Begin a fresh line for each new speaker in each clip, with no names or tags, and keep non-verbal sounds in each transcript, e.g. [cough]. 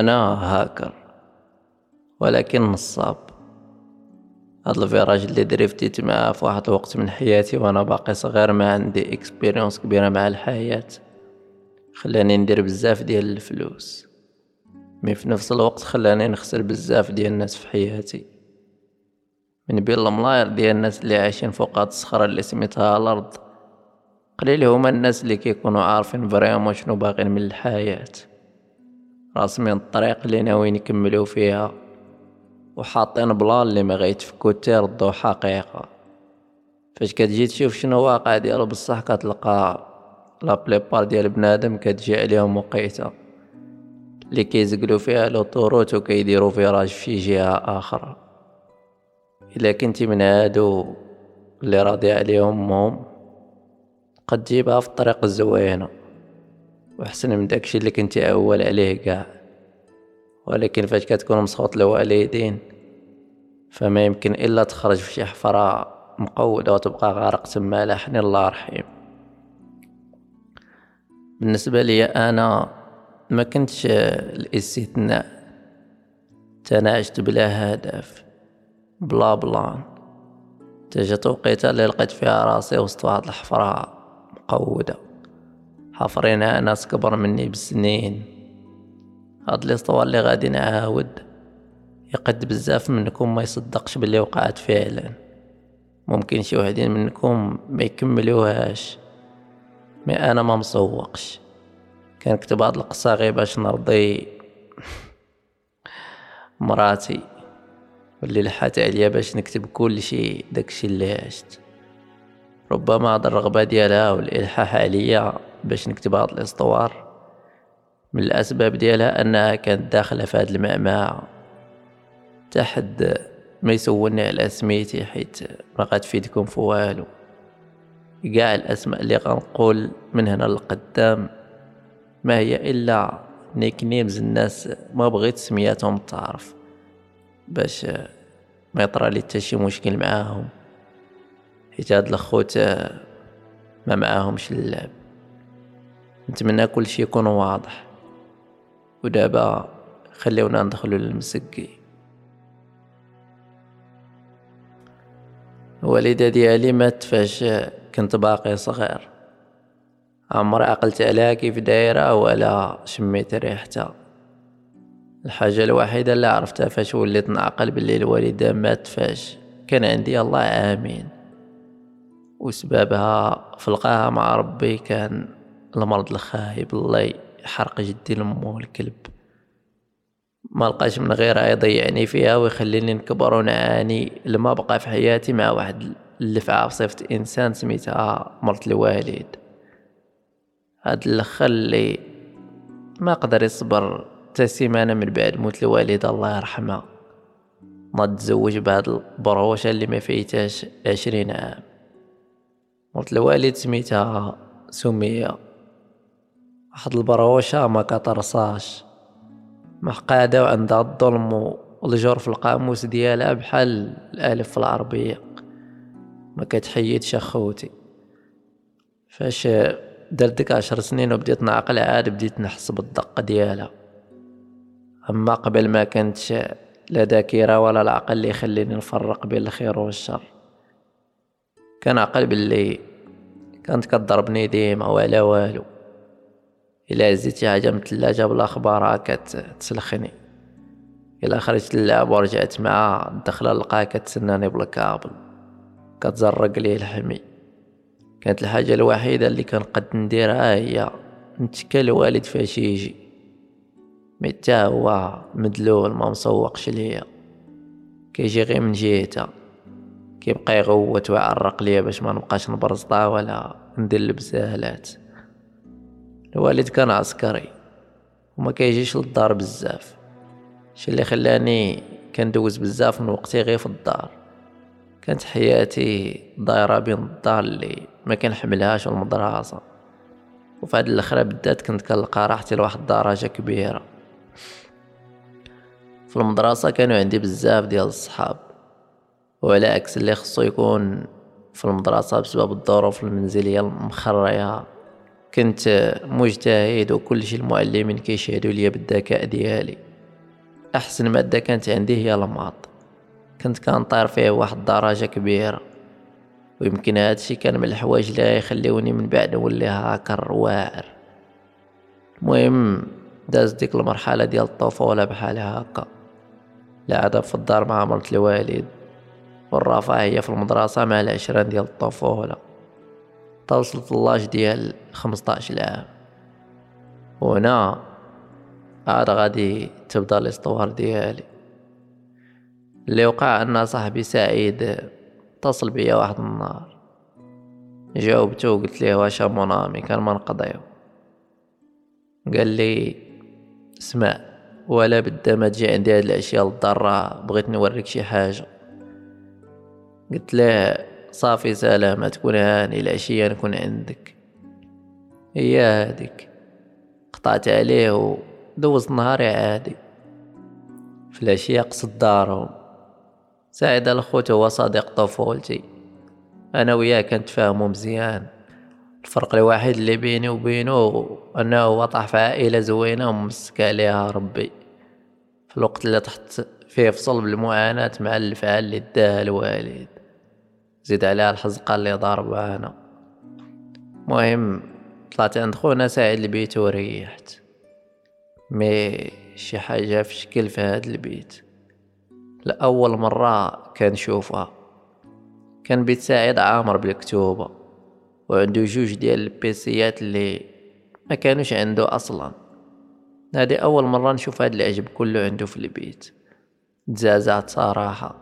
أنا هاكر ولكن نصاب هاد ال virage اللي دريفتيت معاه في واحد الوقت من حياتي وأنا باقي صغير ما عندي expérience كبيرة مع الحياة. خلاني ندير بزاف ديال الفلوس. mais في نفس الوقت خلاني نخسر بزاف ديال الناس في حياتي. من بين الملاير ديال الناس اللي عايشين فوق هاد الصخرة اللي سميتها الأرض قليل هما الناس اللي كيكونوا عارفين vraiment شنو باغين من الحياة. راسمين الطريق اللي ناويين يكملوا فيها. وحاطين plan اللي ما غيتفكو تا يردو حقيقة. فاش كتجي تشوف شنو واقع ديالو بصح كتلقى la plupart ديال بنادم كتجي عليهم وقيته. اللي كيزقلو فيها l'autoroute وكيديرو virage في جهة أخرى. إلا كنتي من هادو اللي راضي عليهم هم قد تجيبها في الطريق الزوينة. وأحسن من داكشي اللي كنتي أول عليه كاع. ولكن فاش كتكون مسخوط الوالدين فما يمكن إلا تخرج في شي حفرة مقودة وتبقى غارق تما لحن الله رحيم. بالنسبة لي أنا ما كنتش الاستثناء تناعشت بلا هدف بلا بلان. تجت وقيتة اللي لقيت فيها راسي وسط واحد الحفرة مقودة. حفرينها ناس كبر مني بسنين هاد الاسطوار اللي غادي نعاود. يقد بزاف منكم ما يصدقش باللي وقعت فعلا. ممكن شي وحدين منكم ما يكملوهاش. مي أنا ما مسوقش كنكتب هاد القصة غير باش نرضي [laughs] مراتي. واللي لحات عليا باش نكتب كل شي داكشي اللي عشت. ربما هاد الرغبة ديالها والإلحاح عليا باش نكتب هاد ال histoire. من الأسباب ديالها أنها كانت داخلة في هاد المعمعة. تحد ما يسولني على سميتي حيت ما غتفيدكم في والو. كاع الأسماء اللي غنقول من هنا للقدام. ما هي إلا nicknames الناس ما بغيت سمياتهم تعرف. باش ما يطرى لي حتى شي مشكل معاهم. حيت هاد الخوت ما معاهمش اللعب. نتمنى كل شي يكون واضح. ودابا خليونا ندخلو للمسقي الوالدة ديالي مات فاش كنت باقي صغير. عمري عقلت عليها كيف دايرة ولا شميت ريحتها. الحاجة الوحيدة اللي عرفتها فاش وليت نعقل باللي الوالدة مات فاش كان عندي الله عامين وسبابها فلقاها مع ربي كان المرض الخايب الله يحرق جدي لمو الكلب ما لقاش من غيرها يضيعني فيها ويخليني نكبر ونعاني لما بقى في حياتي مع واحد اللفعة بصفة إنسان سميتها مرت الوالد. هاد الخل اللي ما قدر يصبر حتى سيمانة من بعد موت الوالدة الله يرحمها تزوج بهاد البروشة اللي ما فايتاش عشرين عام. مرت الوالد سميتها سمية. واحد البروشة ما كترصاش. محقادة وعندها الظلم والجور في القاموس ديالها بحال الألف في العربية. ما كتحيدش أخوتي. فاش درت ديك عشر سنين وبديت نعقل عاد بديت نحس بالدقة ديالها. أما قبل ما كانتش لا ذاكرة ولا العقل اللي يخليني نفرق بين الخير والشر. كان عقل باللي كانت كضربني ديما ولا والو. إلا هزيت شي حاجة من الثلاجة بالأخبار كتسلخني إلا خرجت للعب ورجعت معاه الدخلة نلقاها كتسناني بالكابل. كتزرق ليه الحمي. كانت الحاجة الوحيدة اللي كنقد نديرها هي نتكى الوالد فاش يجي. متى هو؟ مدلول ما مسوقش ليا. كيجي غير من جهته. كيبقى يغوت ويعرق ليا باش ما نبقاش نبرزطا ولا ندير البسالات الوالد كان عسكري وما كيجيش للدار بزاف. شي اللي خلاني كندوز بزاف من وقتي غير في الدار. كانت حياتي دايرة بين الدار اللي ما كنحملهاش والمدرسة. وفي هاد الأخرى بالذات كنت كنلقى راحتي لواحد الدرجة كبيرة. في المدرسة كانوا عندي بزاف ديال الصحاب. وعلى عكس اللي خصو يكون في المدرسة بسبب الظروف المنزلية المخرية. كنت مجتهد وكل شي المعلمين كيشهدوا لي بالذكاء ديالي. أحسن ماده كانت عندي هي الماط كنت كنطير فيه واحد الدرجة كبيرة. ويمكن هادشي كان من الحوايج اللي يخليوني من بعد نولي هاكر واعر. المهم داز ديك المرحلة ديال الطفولة بحال هكا. العادة في الدار مع مرت الوالد. والرفاهية في المدرسة مع العشرين ديال الطفولة توصلت اللاج ديال خمسطاش عام وهنا عاد غادي تبدأ الاستوار ديالي. اللي وقع أن صاحبي سعيد اتصل بيا واحد النهار. جاوبته وقلت ليه واش مونامي كان ما نقضيو. قال لي اسمع ولا بدا ما تجي عندي هاد الاشياء للضرة بغيت نوريك شي حاجة. قلت له صافي سلامة تكون هاني العشية نكون عندك. هي هاديك. قطعت عليه ودوز نهاري عادي. في العشية قصد دارهم. سعيد الخوت هو صديق طفولتي. أنا وياه كنتفاهمو مزيان. الفرق الوحيد اللي بيني وبينه أنه هو طاح في عائلة زوينة ومسك عليها ربي. في الوقت اللي طحت فيه في صلب المعاناة مع الفعل اللي داها الوالد. زيد عليها الحزقة اللي ضاربها أنا. مهم طلعت عند خونا سعيد البيت وريحت. مي شي حاجة في شكل في هاد البيت. لأول مرة كنشوفها. كان بيت سعيد عامر بالكتوبة. وعنده جوج ديال البيسيات اللي ما كانوش عنده أصلا. هذه أول مرة نشوف هذا العجب كله عنده في البيت. تزازعت صراحة.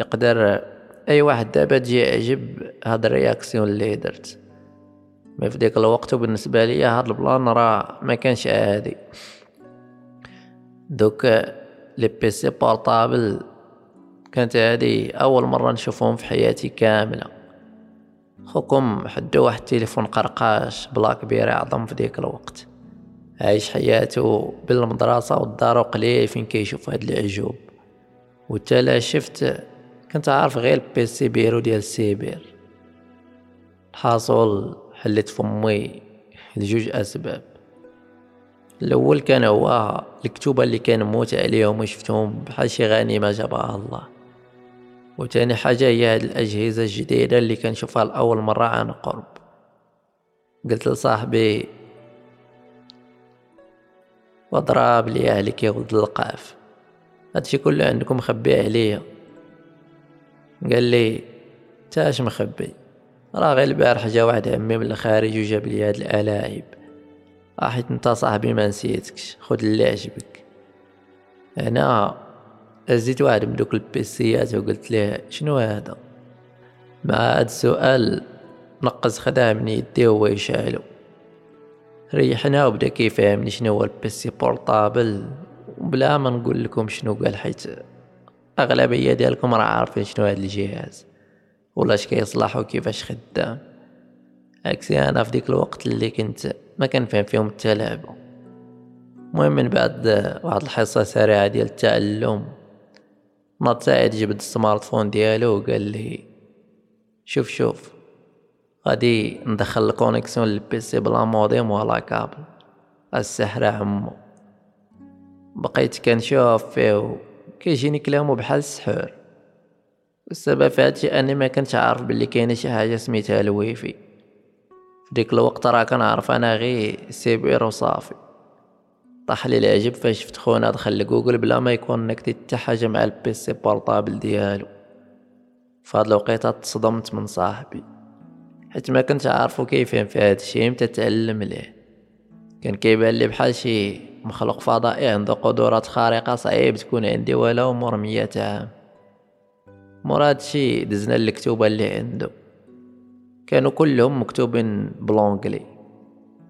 يقدر أي واحد دابا تجي يعجب هاد ال réaction اللي درت. mais في ديك الوقت وبالنسبة لي هاد ال plan راه ما كانش عادي. دوك les PC portables كانت هذه أول مرة نشوفهم في حياتي كاملة. خوكم حدو واحد التليفون قرقاش بلا كبير يعظم في ديك الوقت. عايش حياته بين المدرسة والدار وقليل فين كيشوف هاد العجوب. وتلا شفت كنت عارف غير البيسي بيرو ديال السيبير الحاصل حليت فمي لجوج أسباب. الأول كان هو الكتوبة اللي كان موت عليهم وشفتهم بحال شي غنيمه جابها الله. وتاني حاجة هي هاد الأجهزة الجديدة اللي كنشوفها لأول مرة عن قرب. قلت لصاحبي وضرب لي يا ولد القاف. هادشي كله عندكم مخبي عليا. قال لي تاش مخبي؟ راه غير البارح جا واحد عمي من الخارج وجاب لي هاد الألاعيب. حيت أنت صاحبي ما نسيتكش. خد اللي عجبك هنا هزيت واحد من دوك البيسيات وقلت ليه شنو هذا؟ مع هاد السؤال نقص خداه من يدي وهو يشعلو. ريحنا وبدا كيفهمني شنو هو البيسي بورطابل وبلا ما نقول لكم شنو قال حيت أغلبية ديالكم راه عارفين شنو هاد الجهاز ولا كيصلح وكيفاش خدام. عكسي أنا في ديك الوقت اللي كنت ما كنفهم فيهم حتى لعبة. المهم من بعد واحد الحصة سريعة ديال التعلم ناض سعيد جبد ال smartphone ديالو وقال لي شوف شوف غادي ندخل ال connexion لل PC بلا موديم ولا كابل. السحر عمو. بقيت كنشوف فيه كيجيني كلامو بحال السحور. السبب في هادشي أني ما كنتش عارف بلي كاينة شي حاجة سميتها الويفي. في ديك الوقت راه كنعرف أنا غير سيبير وصافي طاح لي العجب فاش شفت خونا دخل لجوجل بلا ما يكونيكتي حتى حاجة مع ال PC portable ديالو. فهاد الوقيتة تصدمت من صاحبي. حيت ما كنت عارفو كيفين في هاد الشيء متى تعلم ليه. كان كيبان لي بحال شي مخلوق فضائي عنده قدرات خارقة صعيب تكون عندي ولو مور مية عام. مور هادشي دزنا الكتوبة اللي عنده كانوا كلهم مكتوبين ب l'anglais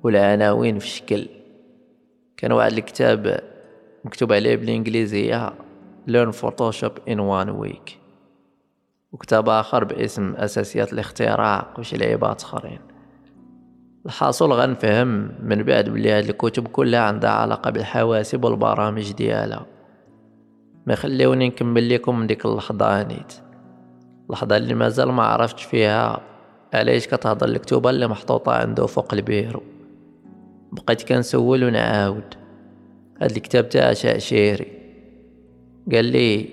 والعناوين في شكل. كان واحد الكتاب مكتوب عليه بالإنجليزية Learn Photoshop in one week. وكتاب آخر باسم أساسيات الاختراق وشي لعيبات آخرين الحاصل غنفهم من بعد بلي هاد الكتب كلها عندها علاقة بالحواسب والبرامج ديالها. ما خليوني نكمل لكم من ديك اللحظة نيت اللحظة اللي مازال ما عرفتش فيها علاش كتهضر الكتوبة اللي محطوطة عنده فوق البيرو. بقيت كنسول ونعاود. هاد الكتاب تاع شعشيري. قال لي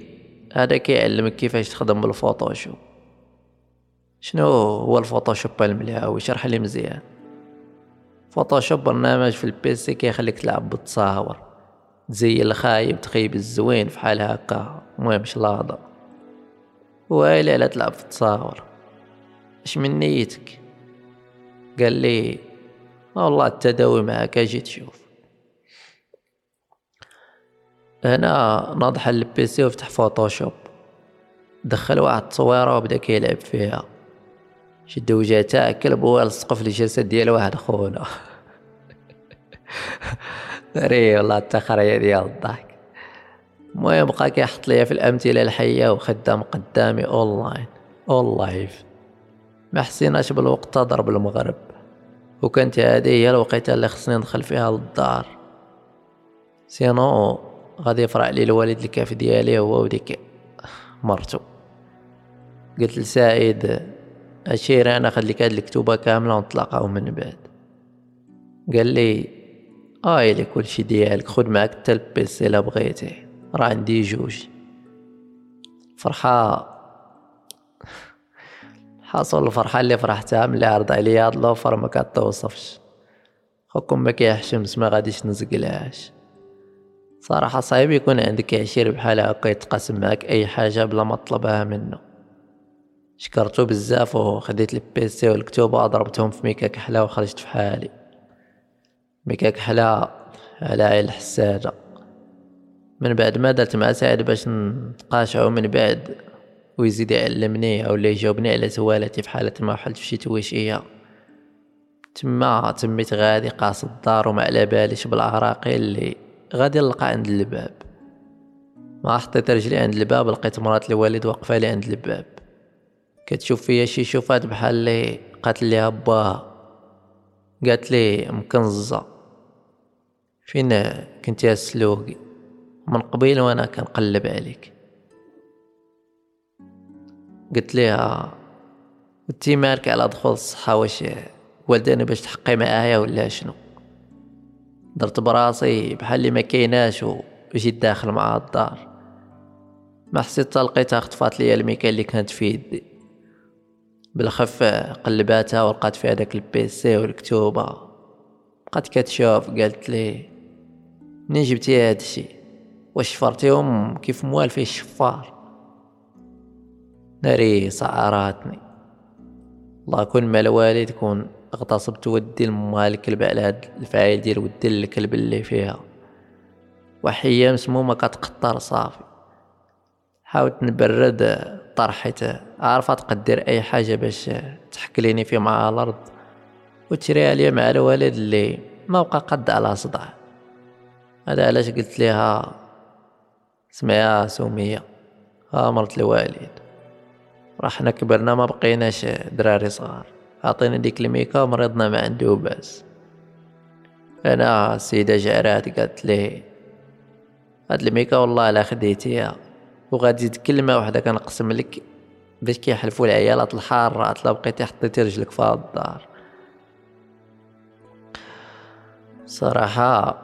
هذا كيعلمك كيفاش تخدم بال Photoshop. شنو هو ال Photoshop المليح شرح لي مزيان. Photoshop برنامج في ال PC كيخليك تلعب بالتصاور. تزين الخايب تخيب الزوين فحال هكا. المهم شلاضة ويلي على تلعب في التصاور. اش من نيتك؟ قال لي والله التداوي معك أجي تشوف. هنا ناض حل ال PC وفتح Photoshop. دخل واحد التصويرة وبدأ كيلعب فيها. شد وجه تاع كلب هو لصقو في الجسد ديال واحد خونا. [laughs] ري والله التخرية ديال الضحك. المهم بقى كيحط ليا في الأمثلة الحية وخدام قدامي online en live ما حسيناش بالوقت ضرب المغرب. وكانت هذه هي الوقيتة اللي خصني ندخل فيها للدار. sinon غادي يفرع لي الوالد الكاف ديالي هو وديك مرتو. قلت لسعيد آ عشير أنا خليك هاد الكتوبة كاملة ونتلاقاو من بعد. قال لي اي لي كلشي ديالك خد معاك حتى البيسي إلا بغيتي. راه عندي جوج. فرحة. حاصل الفرحة اللي فرحتها ملي عرض عليا هاد لوفر ما كتوصفش. خوكم ما كيحشمش ما غاديش نزقلهاش. صراحة صعيب يكون عندك عشير بحال هكا يتقاسم معاك أي حاجة بلا ما تطلبها منه. شكرتو بزاف وخديت البيسي والكتوبة ضربتهم في ميكا كحلة وخرجت في حالي. ميكا كحلة على عين الحسادة. من بعد ما درت مع سعيد باش نتقاشعو من بعد ويزيد يعلمني أو اللي يجاوبني على سوالاتي في حالة ما حلت في شي تويشية تما تميت غادي قاصد الدار وما على باليش بالعراقي اللي غادي نلقى عند الباب. ما حطيت رجلي عند الباب لقيت مرات الوالد واقفة لي عند الباب. كتشوف فيا شي شوفات بحال لي قالت لي باها قالت لي مكنزة فين كنت يا سلوقي من قبيل وأنا كنقلب عليك. قلت ليها انتي مالك على دخول الصحة واش والداني باش تحقي معايا ولا شنو؟ درت براسي بحال اللي ما كايناش وجيت داخل مع الدار. ما حسيت لقيتها خطفات ليا الميكا اللي كانت في يدي. بالخف قلباتها ولقات فيها داك البيسي والكتوبة. بقات كتشوف قالت لي منين جبتي هادشي واش شفرتيهم؟ كيف موال فيه الشفار؟ ناري سعراتني الله كون مال والد كون اغتصبت ودي لمها الكلب على هاد الفعايل ديال ودي الكلب اللي فيها. وحية مسمومة كتقطر صافي. حاولت نبرد طرحت عارفة تقدر أي حاجة باش تحكليني في مع الأرض. وتشريها ليا مع الوالد اللي ما بقى قد على صدع هذا علاش قلت ليها سمعيها سومية ها مرت الوالد راه كبرنا ما بقيناش دراري صغار. عطينا ديك الميكا مريضنا ما عنده باس أنا السيدة جارات قالت لي هاد الميكا والله لا خديتيها. وغادي كلمة واحدة كنقسم لك باش كيحلفوا العيالات الحارات لا بقيتي حطيتي رجلك في هاد الدار. صراحة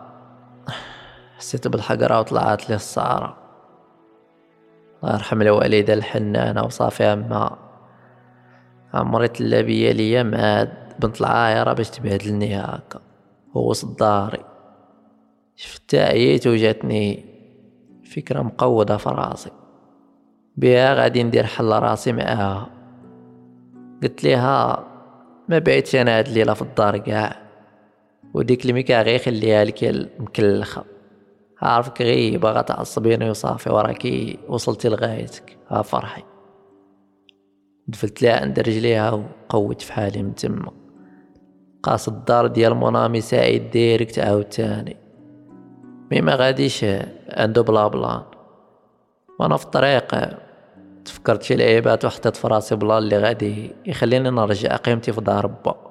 حسيت بالحقرة وطلعت لي الصعرة الله يرحم الوالدة الحنانة وصافي أما عمري تلا بيا ليا مع بنت العايرة باش تبهدلني هاكا. ووسط داري شفتها عييت وجاتني فكرة مقودة في راسي. بها غادي ندير حل راسي معاها. قلت ليها ما بعيدش أنا هاد الليلة في الدار كاع وديك الميكا غير خليها لك مكلخه عارفك غي باغا تعصبيني وصافي وراكي وصلتي لغايتك ها فرحي. دفلت لها عند رجليها وقوت في حالي من تما. قاصد الدار ديال mon ami سعيد direct عاوتاني. mais ما غاديش عنده بلا plan. وأنا في الطريق تفكرت شي لعيبات وحطيت في راسي plan اللي غادي يخليني نرجع قيمتي في دار با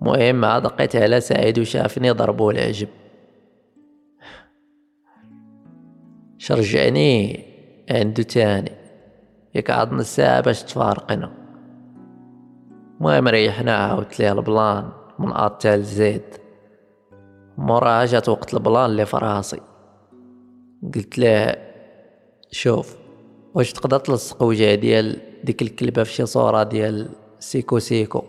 مهم عاد لقيت على سعيد وشافني ضربو العجب. شرجعني عنده تاني. ياك عاد نص ساعة باش تفارقنا. المهم ريحناها عاودت ليه ال plan من A حتى ل Z موراها جات وقت ال plan اللي في راسي قلت له شوف واش تقدر تلصق وجه ديال ديك الكلبة في شي صورة ديال سيكو سيكو؟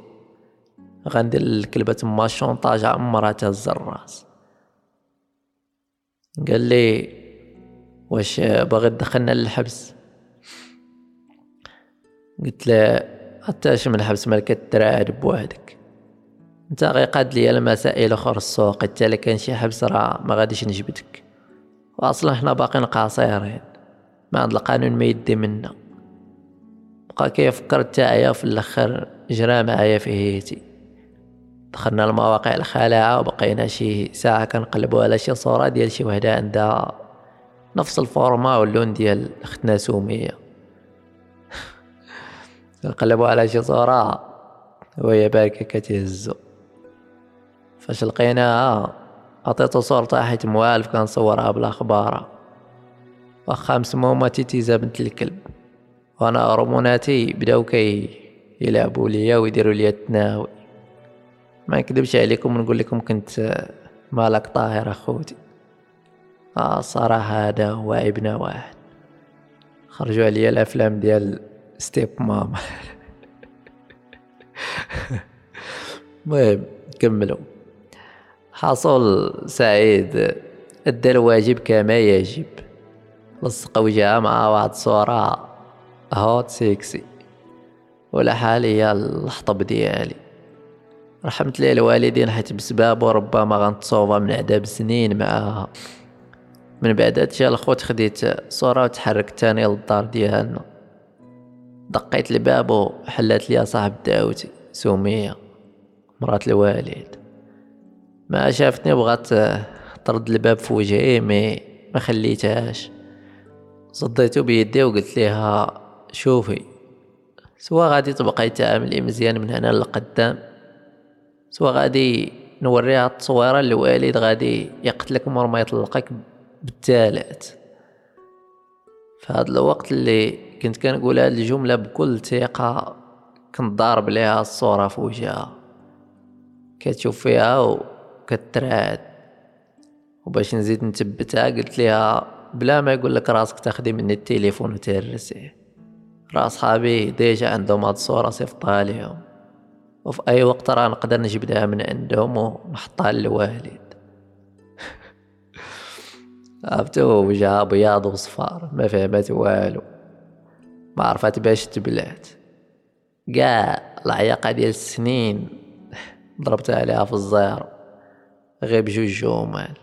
غندير الكلبة تما chantage عمرها تهز الراس قال لي واش باغي تدخلنا للحبس؟ قلت له حتى من الحبس مالك تراعد بوحدك. انت غي قاد لي المسائل اخر السوق حتى كان شي حبس راه ما غاديش نجبدك. واصلا حنا باقيين قاصرين. ما عند القانون ما يدي منا. بقى كيفكر تاعيا في الأخر جرى معايا في هيتي. دخلنا المواقع الخالعة وبقينا شي ساعة كنقلبو على شي صورة ديال شي وحدة عندها نفس الفورما واللون ديال اختنا سومية. [laughs] نقلبو على شي صورة وهي باكة كتهزو فاش لقيناها عطيتو صورتها حيت موالف كنصورها بالأخبار. واخا مسمومة تيتيزا بنت الكلب. وأنا هرموناتي بداو كي يلعبوا ليا ويديروا ليا التناوي. ما نكذبش عليكم ونقول لكم كنت مالك طاهر أخوتي. آه صراحة هذا هو ابن واحد. خرجوا عليا الأفلام ديال step mama المهم كملوا. حصل سعيد أدى الواجب كما يجب. لصق وجهها مع واحد صورة. hot sexy. ولا حاليا الحطب ديالي رحمت ليه الوالدين حيت بسبابه ربما غنتصوبا من عذاب سنين معاها. من بعد هادشي الخوت خديت صورة وتحركت تاني للدار ديالنا. دقيت الباب وحلات ليا صاحب داوتي سمية مرات الوالد. ما شافتني بغات ترد الباب في وجهي مي ما خليتهاش. صديتو بيدي وقلت ليها شوفي. سوا غادي تبقاي تعاملي مزيان من هنا لقدام سوا غادي نوريها التصويرة الوالد غادي يقتلك مور ما يطلقك بالتالات في هذا الوقت اللي كنت كنقول هاد الجملة بكل ثقة كنت ضارب ليها الصورة في وجهها. كتشوف فيها وكترعد. وباش نزيد نثبتها قلت ليها بلا ما يقول لك راسك تاخدي مني التليفون وتهرسيه راه صحابي ديجا عندهم هاد الصورة صيفطها ليهم وفي أي وقت راه نقدر نجبدها من عندهم ونحطها للوالد. [laughs] عرفتو وجهها بياض وصفار ما فهمت والو. ما عرفت باش تبلات قاع العياقة ديال السنين. [laughs] ضربتها عليها في الزير غير بجوج جمال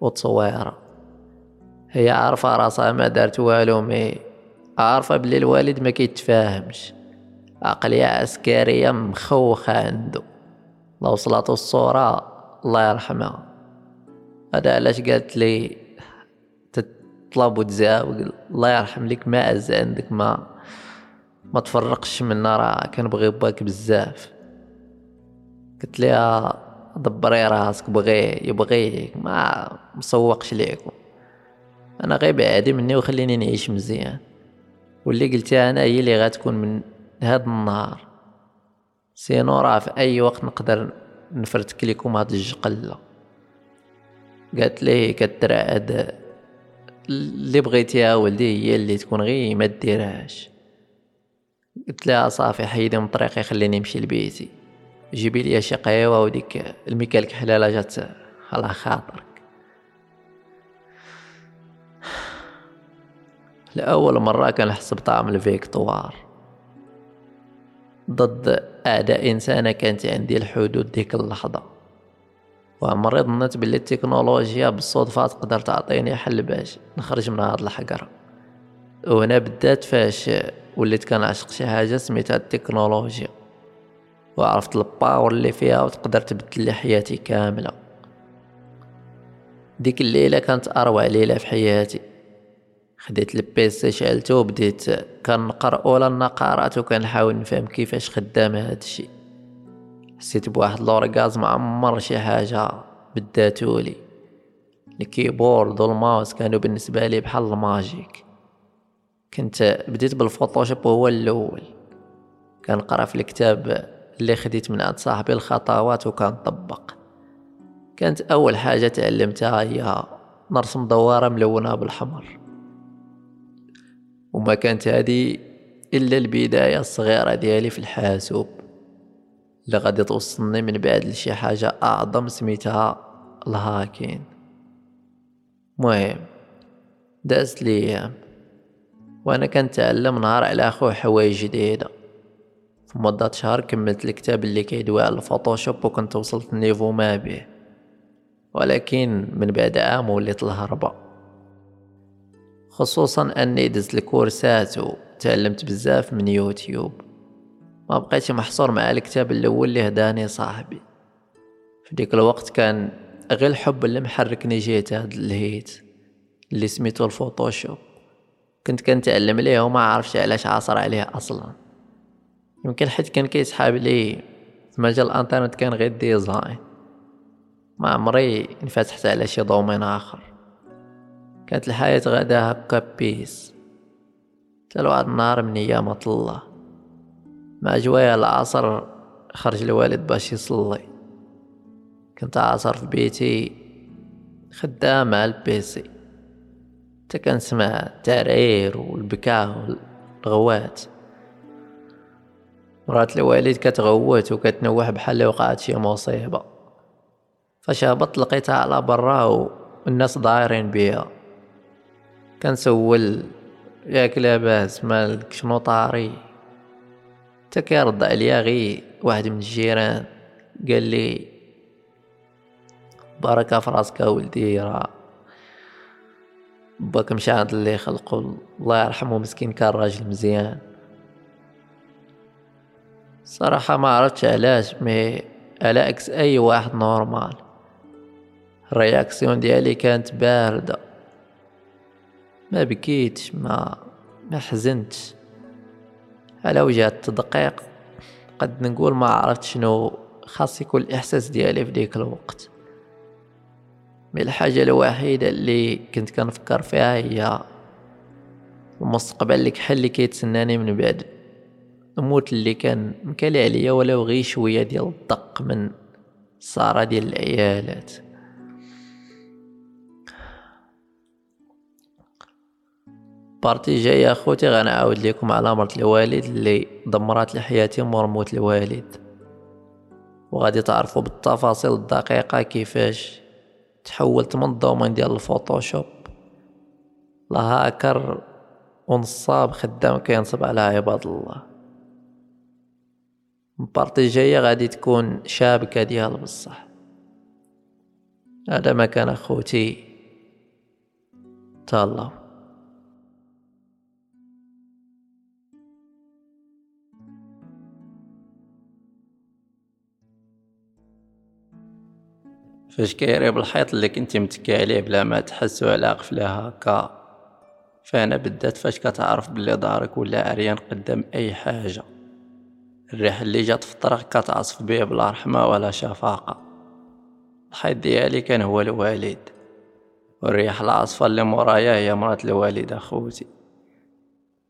وتصويرة. هي عارفة راسها ما دارت والو مي. عارفة بلي الوالد ما كيتفاهمش. عقلية عسكرية مخوخة عنده لو وصلاتو الصورة الله يرحمها. هذا علاش قالت لي تطلب وتزاوق الله يرحم لك ما عز عندك ما ما تفرقش منا راه. كنبغي باك بزاف. قلت لها دبري راسك بغي يبغيك ما مسوقش ليكم. أنا غير بعادي مني وخليني نعيش مزيان. واللي قلتها أنا هي اللي غتكون من هاد النهار. سينو راه في أي وقت نقدر نفرتك لكم هاد الجقلة. قالت لي كترعد اللي بغيتيها ولدي هي اللي تكون غير ما ديرهاش. قلت لها صافي حيدي من طريقي خليني نمشي لبيتي. جيبي لي شي قهوه وديك الميكالك حلالة جات على خاطرك. لأول مرة كنحس بطعم الفيكتوار ضد أعداء إنسانة كانت عندي الحدود ديك اللحظة. وعمري ظنيت بلي التكنولوجيا بالصدفة تقدر تعطيني حل باش نخرج من هاد الحقرة وهنا بدأت فاش وليت كنعشق شي حاجة سميتها التكنولوجيا. وعرفت ال power اللي فيها وتقدر تبدل لي حياتي كاملة. ديك الليلة كانت أروع ليلة في حياتي. خديت ال PC شعلتو وبديت كنقرأ اولا النقارات وكنحاول نفهم كيفاش خدام هادشي حسيت بواحد l'orgasme عمر شي حاجة بداتولي ال keyboard وال mouse كانوا بالنسبة لي بحال ال magic. كنت بديت بالفوتوشوب هو الأول. كنقرأ في الكتاب اللي خديت من عند صاحبي الخطوات وكنطبق. كانت أول حاجة تعلمتها هي نرسم دوارة ملونة بالحمر. وما كانت هذه إلا البداية الصغيرة ديالي في الحاسوب. اللي غادي توصلني من بعد لشي حاجة أعظم سميتها الهاكين. مهم دازت ليام وأنا كنتعلم نهار على خو حوايج جديدة. في مدة شهر كملت الكتاب اللي كيدوي على ال Photoshop وكنت وصلت ال niveau ما به. ولكن من بعد عام وليت الهربة. خصوصا أني دزت الكورسات وتعلمت بزاف من يوتيوب. ما بقيتش محصور مع الكتاب الأول اللي هداني صاحبي. في ديك الوقت كان غير الحب اللي محركني جيهت هاد ال shit اللي سميتو ال Photoshop. كنت كنتعلم ليه وما عرفش علاش عاصر عليه أصلا. يمكن حيت كان كيسحاب لي في مجال الإنترنت كان غير design. ما عمري انفتحت على شي domaine آخر. كانت الحياة غدا هكا peace تال واحد النهار من ايامات الله مع جوايا العصر خرج الوالد باش يصلي. كنت عاصر في بيتي خدام مع البيسي. حتى كنسمع التعرير والبكاء والغوات. مرات الوالد كتغوت وكتنوح بحال وقعت شي مصيبة. فاش هبط لقيتها على برا والناس دايرين بيها. كنسول ياك لاباس مالك شنو طاري حتى كيرد عليا غي واحد من الجيران. قال لي بركة في راسك ولدي راه باك مشى عند اللي خلقو. الله يرحمه مسكين كان راجل مزيان. صراحة ما عرفتش علاش mais على عكس أي واحد normal. ال réaction ديالي كانت باردة. ما بكيتش ما ما حزنتش. على وجه التدقيق قد نقول ما عرفت شنو خاص يكون الإحساس ديالي في ديك الوقت. من الحاجة الوحيدة اللي كنت كنفكر فيها هي المستقبل اللي كحل اللي كيتسناني من بعد. الموت اللي كان مكالي عليا ولو غير شوية ديال الدق من السارة ديال العيالات. partie جاية أخوتي غنعاود لكم على مرت الوالد اللي دمرات لحياتي مور موت الوالد. وغادي تعرفوا بالتفاصيل الدقيقة كيفاش تحولت من ال domaine ديال ال Photoshop. لهاكر ونصاب خدام كينصب على عباد الله. ال partie جاية غادي تكون شابكة ديال بصح. هذا ما كان أخوتي. تهلاو
فاش كيريب الحيط اللي كنتي متكي عليه بلا ما تحس ولا قفله هكا. فانا بالذات فاش كتعرف بلي دارك ولا عريان قدام أي حاجة. الريح اللي جات في الطريق كتعصف بيه بلا رحمة ولا شفاقة. الحيط ديالي كان هو الوالد والريح العاصفه اللي مورايا هي مرات الوالد أخوتي.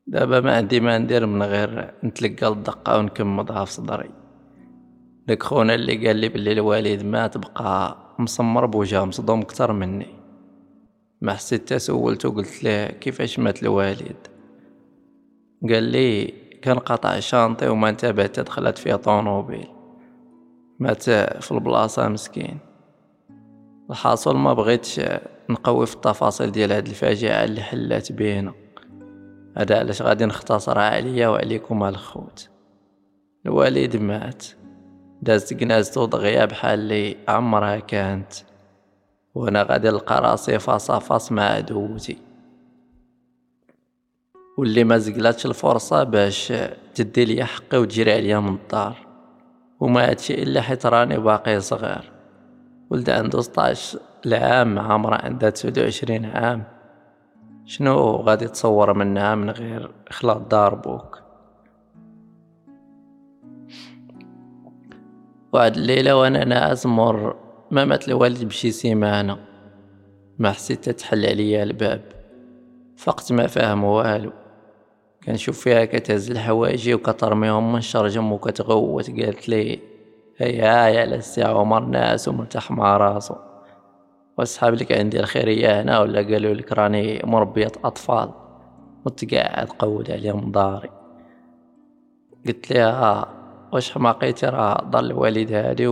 دابا ما عندي ما ندير من غير نتلقى الدقة ونكمضها في صدري. داك خونا اللي قال لي بلي الوالد مات بقى مسمر بوجهه مصدوم كتر مني. ما حسيت سولته قلت له كيفاش مات الوالد؟ قال لي كان قطع شانطي وما انتبهت دخلت فيها طونوبيل. مات في البلاصة مسكين. الحاصل ما بغيتش نقوي في التفاصيل ديال هاد الفاجعة اللي حلات بينا. هذا علاش غادي نختصرها عليا وعليكم الخوت. الوالد مات. دازت جنازته دغيا بحال اللي عمرها كانت وأنا غادي نلقى راسي فاس فاس مع عدوتي واللي ما زقلاتش الفرصة باش تدي لي حقي وتجري عليا من الدار. وما هادشي إلا حيت راني باقي صغير. ولد عنده 16 العام مع مرا عندها 29 عام. شنو غادي تصور منها من غير اخلاق دار بوك؟ واحد الليلة وأنا ناعس مر ما مات الوالد بشي سيمانة. ما حسيت تحل عليا الباب. فقت ما فاهم والو. كنشوف فيها كتهز الحوايجي وكترميهم من شرجم وكتغوت. قالت لي هيا هاي على الساعة ومر ناس ومرتاح مع راسو. وصحاب لك عندي الخيرية هنا ولا قالوا لك راني مربية أطفال؟ وتقعد قود عليهم داري. قلت لها واش حماقيتي راه ضل الوالد هادي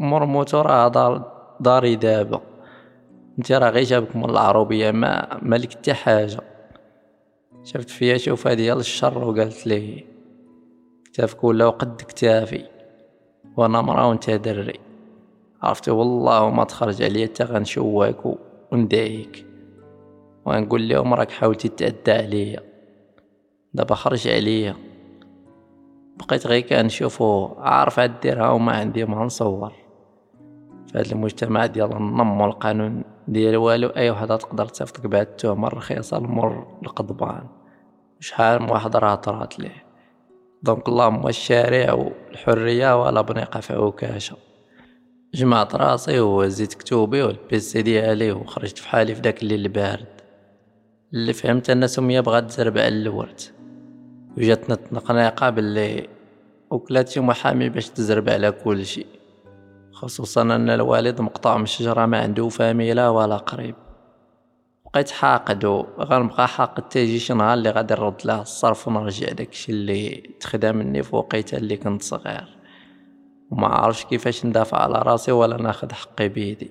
ومرموتو راه دار داري دابا. انت راه غير جابك من العروبية ما مالك حتى حاجة. شفت فيا شوفة ديال الشر وقالت لي كتافك ولا قد كتافي وأنا مرا وانت دري. عرفتي والله ما تخرج عليا حتى غنشواك وندعيك ونقول لهم راك حاولتي تعدى عليا. دابا خرج عليا. بقيت غير كنشوفو عارف عديرها وما عندي ما نصور. هذا المجتمع ديال النظم والقانون ديال والو اي وحده تقدر تصيفطك بواحد التهمه الرخيصة مور القضبان. شحال من واحد راه طرات ليه. donc اللهم الشارع والحرية ولا بنيقه في عكاشه جمعت راسي وهزيت كتوبي وال PC ديالي وخرجت في حالي في داك الليل البارد. اللي فهمت أن سمية بغات تزرب على الورث. وجاتنا التنقنيقة باللي وكلاتي محامي باش تزرب على كل شيء خصوصا أن الوالد مقطوع من الشجرة ما عنده فاميلة ولا قريب. بقيت حاقد وغنبقى حاقد تيجي شي نهار اللي غادي نرد له الصرف ونرجع داكشي اللي تخدم مني في وقيته اللي كنت صغير. وما عارفش كيفاش ندافع على راسي ولا ناخد حقي بيدي.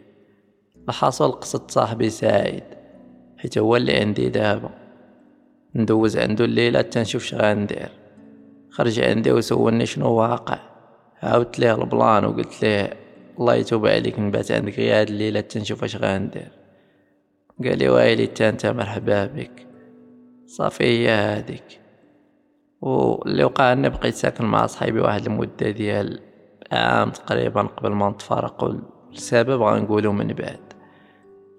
الحاصل قصة صاحبي سعيد حيت هو اللي عندي دابا. ندوز عنده الليلة تنشوف شغندير خرج عندي وسولني شنو واقع. عاودت ليه البلان وقلت ليه الله يتوب عليك نبات عندك غير هاد الليلة تنشوف اش غندير. قال لي ويلي أنت مرحبا بك. صافي هي هاديك. واللي وقع أني بقيت ساكن مع صحيبي واحد المدة ديال عام تقريبا قبل ما نتفارقوا السبب غنقولو من بعد.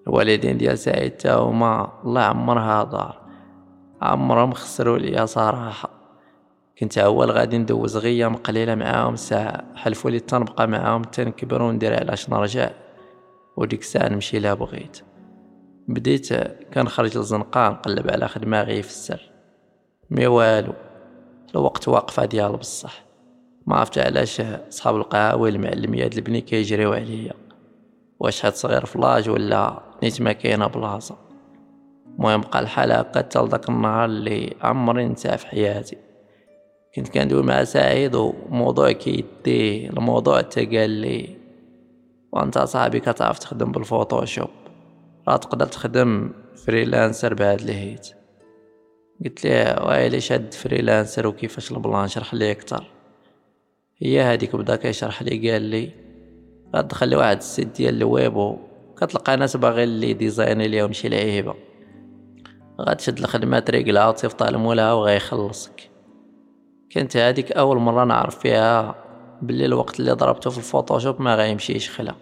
الوالدين ديال سعيد تا هما الله عمرها دار. عمرهم خسروا ليا صراحة. كنت أول غادي ندوز غي ايام قليلة معاهم ساعة حلفوا لي تنبقى معاهم تنكبر وندير علاش نرجع وديك الساعة نمشي لا بغيت. بديت كنخرج للزنقة نقلب على خدمة غير في السر. mais والو الوقت واقفة ديال بصح. ما عرفت علاش صحاب القهاوي المعلميات البني كيجريو عليا. واش هاد صغير ف l'âge ولا نيت ما كاينة بلاصة. المهم بقى الحال هكا حتى لداك النهار اللي عمري نسى في حياتي. كنت كندوي مع سعيد وموضوع كيدي الموضوع حتى قال لي وانت صاحبي كتعرف تخدم بال Photoshop. راه تقدر تخدم freelancer بهاد ال shit قلت ليه ويلي شاد freelancer وكيفاش ال plan شرح لي أكتر؟ هي هذيك بدا كيشرح لي قال لي غتدخل لي واحد ال site ديال الويب كتلقى ناس باغي لي ديزايني ليهم شي لعيبة. غتشد الخدمه تريقلها وتصيفطها لمولها وغيخلصك. كانت هذيك أول مرة نعرف فيها بلي الوقت اللي ضربته في ال Photoshop ما غيمشيش خلا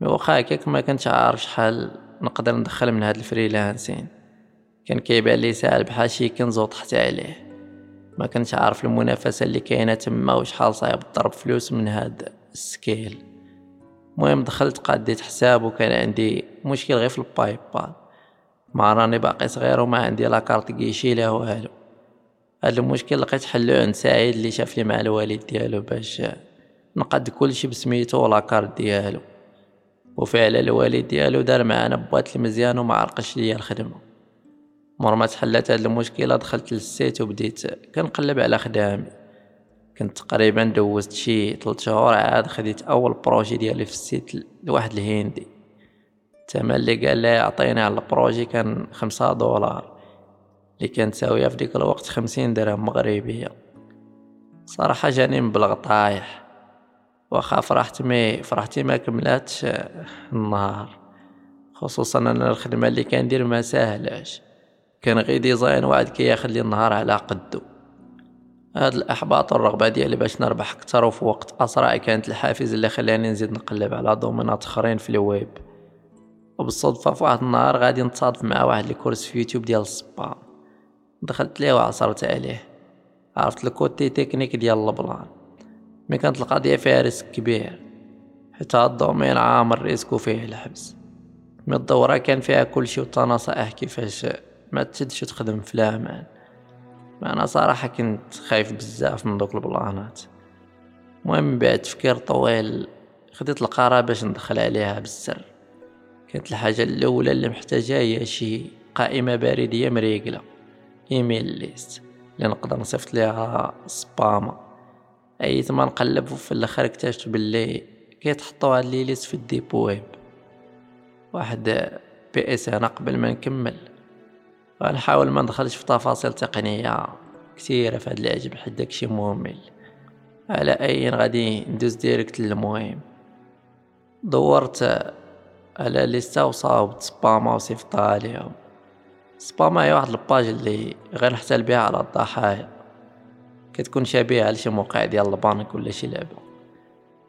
mais واخا هكاك ما كنتش عارف شحال نقدر ندخل من هاد ال freelancing. كان كيبان لي ساهل بحال شي كنز وطحت عليه. ما كنتش عارف المنافسة اللي كاينة تما وشحال صعيب تضرب فلوس من هاد ال skill. المهم دخلت قديت حساب وكان عندي مشكل غير في ال paiement راني باقي صغير وما عندي la carte guichet لا والو هاد المشكل لقيت حلو عند سعيد اللي شاف لي مع الوالد ديالو باش نقد كلشي بسميتو la carte ديالو. وفعلا الوالد ديالو دار معانا بوات المزيان وما عرقلش ليا الخدمة. مور ما تحلت هاد المشكلة دخلت لل site وبديت كنقلب على خدامي. كنت تقريبا دوزت شي ثلاث شهور عاد خديت أول projet ديالي في ال site لواحد الهندي. الثمن اللي قال لي يعطيني على ال projet كان خمسة دولار. اللي كانت تساويها في ديك الوقت خمسين درهم مغربية صراحة جاني مبلغ طايح. واخا فرحت mais فرحتي ما كملاتش النهار. خصوصا أن الخدمة اللي كندير ما ساهلاش. كان غير design واحد كياخد لي النهار على قدو. هاد الأحباط والرغبه ديالي باش نربح أكثر وفي وقت أسرع كانت الحافز اللي خلاني نزيد نقلب على domainات أخرين في الويب. وبالصدفة في واحد النهار غادي نتصادف مع واحد ال cours في يوتيوب ديال ال spam دخلت ليه وعصرت عليه. عرفت ال côté technique ديال البلان. mais كانت القضية فيها risque كبير حيت هاد ال domaine عامر risque وفيه الحبس. mais الدورة كان فيها كلشي وكتناصح كيفاش ما تشدش تخدم في الأمان.
ما أنا صراحة كنت خايف بزاف من دوك ال planات. المهم بعد تفكير طويل خديت القرار باش ندخل عليها بالسر. كانت الحاجة الأولى اللي محتاجها هي شي قائمة بريدية مريقلة email list. اللي نقدر نصيفط ليها spama. إيت ما نقلب في الآخر اكتشفت باللي كيتحطوا هاد les listes في ال deep web. واحد PS أنا قبل ما نكمل. غنحاول ما ندخلش في تفاصيل تقنية كثيرة في هاد العجب حيت داكشي مهمل على أي غادي ندوز direct للمهم. دورت على lista وصاوبت spama وصيفطها عليهم spama هي واحد ال page اللي غير نحتال بها على الضحايا. كتكون شبيهة لشي موقع ديال البانك ولا شي لعبة.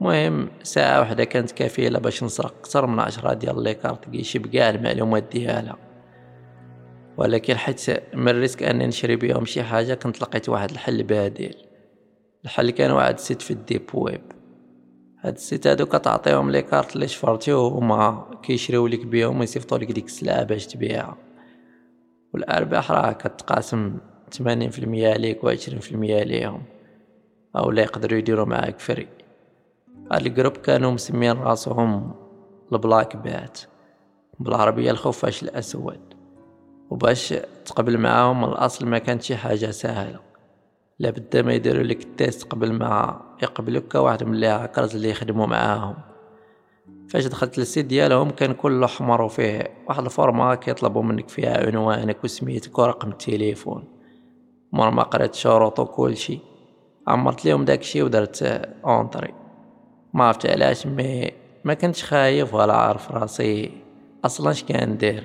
المهم ساعة وحدة كانت كفيلة باش نسرق أكثر من عشرة ديال les cartes guichet بكاع المعلومات ديالها. ولكن حيت من ال risque اني نشري بيهم شي حاجة كنت لقيت واحد الحل بديل الحل كان واحد ال site في ال deep web. هاد ال site هادو كتعطيهم les cartes اللي شفرتي وهما كيشريو لك بيهم ويصيفطوا لك ديك السلعة باش تبيعها. والأرباح راه كتقاسم 80% عليك و 20% عليهم. أو لا يقدروا يديروا معاك frais. هاد ال groupe كانوا مسمين راسهم ال Black Bat. بالعربية الخفاش الأسود. وباش تقبل معاهم الأصل ما كانت شي حاجة سهلة لابد ما يديروا لك ال test قبل ما يقبلوك كواحد من الهاكرز اللي يخدموا معاهم. فاش دخلت لل site ديالهم كان كله احمر وفيه واحد ال forma كيطلبوا منك فيها عنوانك وسميتك ورقم التليفون. مر ما قريت شروط وكل شي. عمرت ليهم داكشي ودرت entrée. ما عرفت علاش mais ما كنتش خايف ولا عارف راسي أصلا اش كندير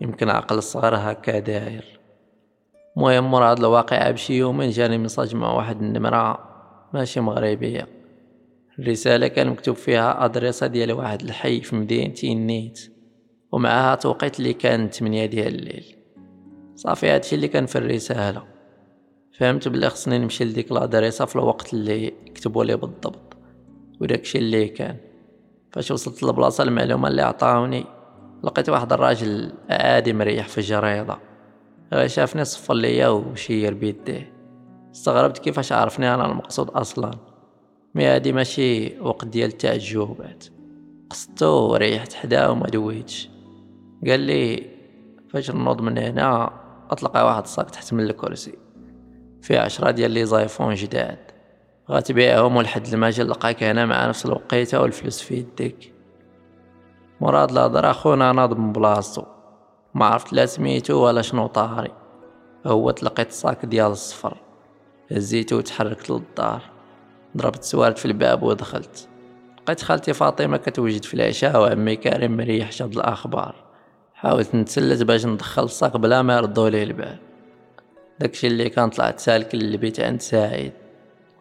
يمكن عقل الصغير هكا داير. المهم مور هاد الواقعة بشي يومين جاني message مع واحد النمرة ماشي مغربية الرسالة كان مكتوب فيها adressة ديال واحد الحي في مدينتي النيت ومعها توقيت اللي كان تمنية ديال الليل. صافي هادشي اللي كان في الرسالة. فهمت بلي خصني نمشي لديك ال adressة في الوقت اللي كتبوا لي بالضبط وداكشي اللي كان. فاش وصلت للبلاصة المعلومة اللي عطاوني لقيت واحد الراجل عادي مريح في الجردة غير شافني صفر ليا وشير بيديه استغربت كيفاش عرفني أنا المقصود أصلا. mais هادي ماشي وقت ديال التعجبات قصدتو وريحت حداه وما دويتش. قال لي فاش نوض من هنا تلقى واحد الصاك تحت من الكرسي. فيه عشرة ديال les iPhone جداد. غتبيعهم والحد الماجي نلقاك هنا مع نفس الوقيتة والفلوس في يديك مور هاد الهضرة خونا ناض من بلاصتو. ما عرفت لا سميتو ولا شنو طاري هو تلقيت الصاك ديال الصفر. هزيتو وتحركت للدار. ضربت سوارت في الباب ودخلت. لقيت خالتي فاطمة كتوجد في العشاء وعمي كريم مريح شاد الأخبار. حاولت نتسلت باش ندخل الصاك بلا ما يردوا لي الباب. داكشي اللي كان طلعت سالك للبيت عند سعيد.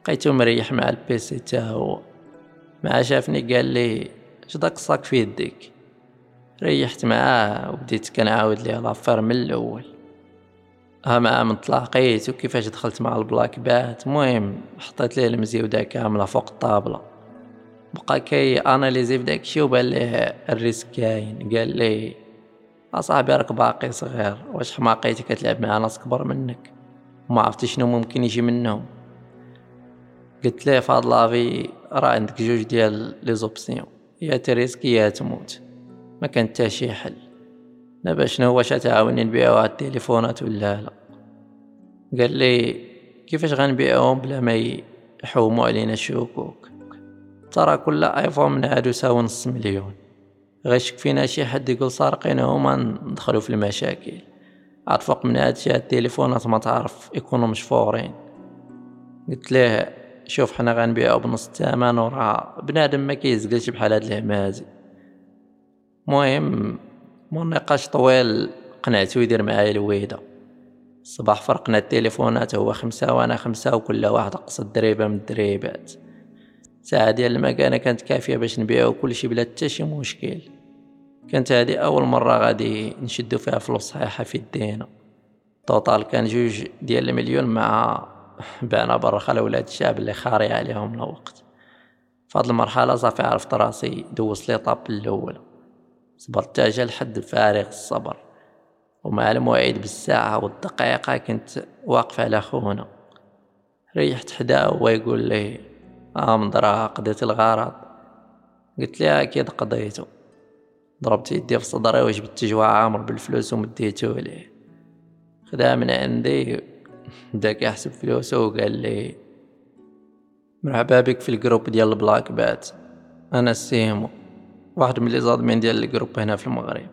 لقيتو مريح مع ال PC تا هو. مع شافني قال لي اش داك الصاك في يديك؟ ريحت معاه وبديت كنعاود ليه l'affaire من الأول. ها معاه من تلاقيت وكيفاش دخلت مع ال Black Bat. المهم حطيت ليه المزيودة كاملة فوق الطابلة. بقى كي analyser في داكشي وبان ليه ال risque كاين. قال لي أصاحبي راك باقي صغير. واش حماقيتي كتلعب مع ناس كبر منك؟ وما عرفتي شنو ممكن يجي منهم. قلت ليه فهاد la vie راه عندك جوج ديال les options. يا ت risquer يا تموت. ما كان حتى شي حل. دابا شنو واش تعاوني نبيعو هاد التليفونات ولا لا. قال لي كيفاش غنبيعهم بلا ما يحوموا علينا الشكوك؟ ترى كل ايفون من هادو ساوي نص مليون. غيشك فينا شي حد يقول سارقين هما ندخلو في المشاكل. عاد فوق من هادشي هاد التليفونات ما تعرف يكونوا مشفورين قلت ليه شوف حنا غنبيعو بنص الثمن وراه بنادم ما كيزقلش بحال هاد الهمازي مهم مو نقاش طويل. قنعتو يدير معايا الويدة. الصباح فرقنا التليفونات هو خمسة وأنا خمسة وكل واحد قصد دريبة من الدريبات ساعة ديال المكانة كانت كافية باش نبيعو كلشي بلا حتى شي مشكل. كانت هادي أول مرة غادي نشدو فيها فلوس صحيحة في يدينا total كان جوج ديال المليون مع [laughs] بعنا برا لولاد الشعب اللي خاري عليهم الوقت. فهاد المرحلة صافي عرفت راسي دوز l'étape الأولى صبرت تا جا الحد بفارغ الصبر. ومع المواعيد بالساعة والدقيقة كنت واقف على خونا. ريحت حداه وهو يقول لي آه من دراها قضيت الغرض. قلت لها أكيد قضيته. ضربت يدي في صدري وجبت جوى عامر بالفلوس ومديته ليه خدها من عندي. بداك يحسب فلوسه وقال لي مرحبا بك في ال groupe ديال ال Black Bat. أنا السيمو. واحد من لي زادمين ديال ال groupe هنا في المغرب.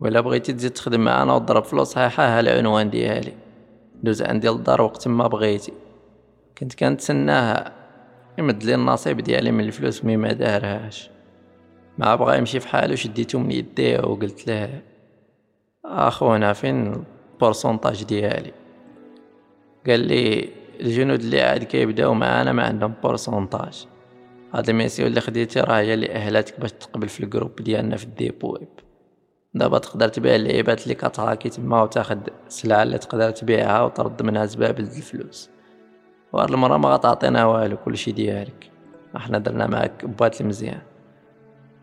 ولا بغيتي تزيد تخدم معانا وتضرب فلوس صحيحة ها العنوان ديالي. دوز عندي للدار وقت ما بغيتي. كنت كنتسناه يمد لي النصيب ديالي من الفلوس mais ما دارهاش. ما بغا يمشي في حاله شديتو من يديه وقلت له اخونا فين ال pourcentage ديالي؟ قال لي الجداد اللي عاد كيبداو معانا ما عندهم pourcentage. هاد ال mission اللي خديتي راه هي اللي أهلاتك باش تقبل في ال groupe ديالنا في ال deep web. دابا تقدر تبيع اللعيبات اللي كتهاكي تما وتاخد السلعة اللي تقدر تبيعها وترد منها زبابل الفلوس. وهاد المرة ما غتعطينا والو كلشي ديالك. إحنا درنا معاك بوات المزيان.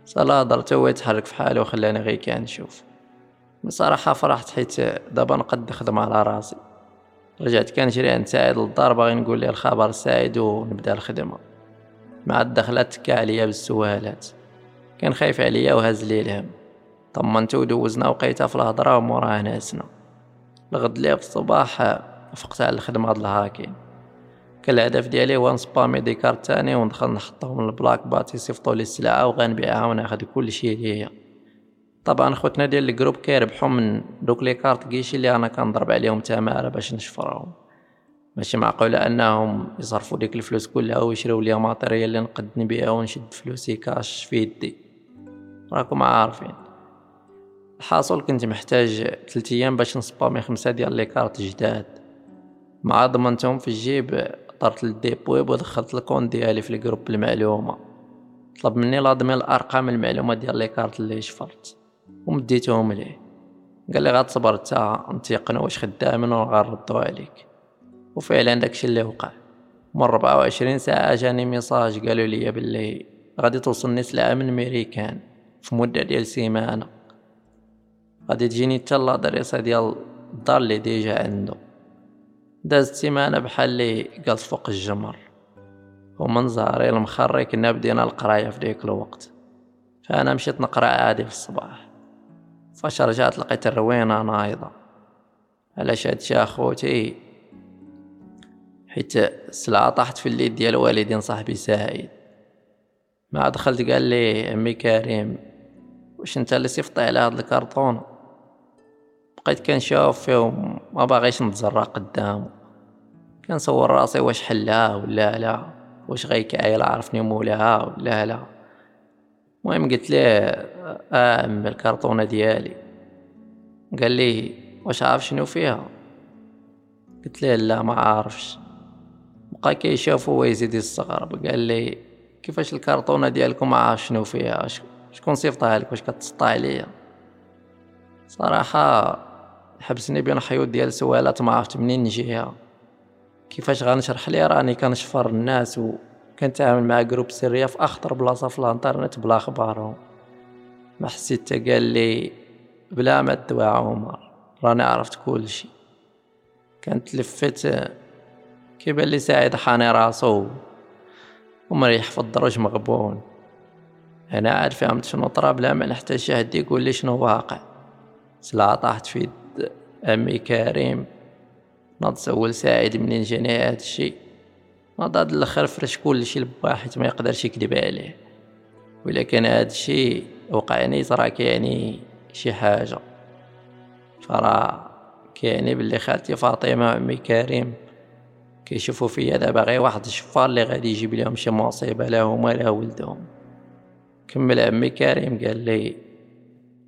سالا هضرتو هو يتحرك في حاله وخلاني غير كان نشوف. بصراحة فرحت حيت دابا نقد نخدم على راسي. رجعت كنجري عند سعيد للدار باغي نقول ليه الخبر السعيد ونبدا الخدمة. مع الدخلات تكا عليا بالسوالات. كان خايف عليا وهز لي الهم طمنتو ودوزنا وقيتة في الهضرة وموراها نعسنا. الغد ليه في الصباح فقت على الخدمة هاد ال hacking كان الهدف ديالي هو نسبامي des cartes تاني وندخل نحطهم البلاك بات يصيفطوا لي السلعة وغنبيعها وناخد كل شي ليا. طبعا خوتنا ديال ال groupe كيربحوا من دوك les cartes كيشي اللي أنا كنضرب عليهم تماره باش نشفرهم ماشي معقولة أنهم يصرفوا ديك الفلوس كلها ويشريو ليا matériel اللي نقد نبيعها ونشد فلوسي كاش في يدي. راكم عارفين. الحاصل كنت محتاج ثلاث أيام باش نسبامي خمسة ديال les cartes جداد. مع ضمنتهم في الجيب طرت لل deep ودخلت الكون ديالي في ال groupe المعلومة. طلب مني l'admin الأرقام المعلومة ديال les cartes اللي شفرت. ومديتهم ليه. قال لي غتصبر تا نتيقنوا واش خدامين وغنردو عليك. وفعلا داكشي اللي وقع. من 24 ساعة جاني message قالوا لي باللي غادي توصلني سلعة من ميريكان في مدة ديال سيمانة. غادي تجيني حتى l'adresse ديال الدار اللي déjà عنده دازت سيمانة بحال اللي جالس فوق الجمر. ومن زهري المخري كنا بدينا القراية في ديك الوقت. فأنا مشيت نقرأ عادي في الصباح. فاش رجعت لقيت الروينة نايضة. علاش هادشي أخوتي حيت السلعة طاحت في اليد ديال والدين صاحبي سعيد. ما دخلت قال لي عمي كريم واش أنت اللي صيفطي على هاد الكرتون? بقيت كنشوف فيه وما باغيش نتزرع قدامه كنصور راسي واش حلها ولا لا واش غيكايل عرفني مولاها ولا لا. المهم قلت ليه آه أم الكرتونة ديالي. قال لي واش عارف شنو فيها? قلت ليه لا ما عارفش. بقى كيشوف هو يزيد يستغرب قال لي كيفاش الكرتونة ديالكم؟ عارف شنو فيها. شكون صيفطها لك؟ واش كتسطى عليا صراحة حبسني بين حيوط ديال سوالات ما عرفت منين نجيها. كيفاش غنشرح ليه راني كنشفر الناس وكنتعامل مع groupe سرية في أخطر بلاصة في الإنترنت بلا أخبارهم. ما حسيت قال لي بلا ما تدوى عمر. راني عرفت كل شي كانت لفت كيبان لي سعيد حاني راسو ومريح في الدرج مغبون. أنا عاد فهمت شنو طرا بلا ما نحتاج شي يقول لي شنو واقع. سلعة طاحت في عمي كريم. ناض سول سعيد منين جاني هاد الشي. ناض هاد الأخر فرش كلشي لبا حيت ما يقدرش يكذب عليه. ولكن هاد الشي وقعني صرا كيعني شي حاجة. فرا كيعني بلي خالتي فاطمة وعمي كريم. كيشوفوا فيا دابا غير واحد الشفار اللي غادي يجيب لهم شي مصيبة لهم ولا ولدهم. كمل عمي كريم قال لي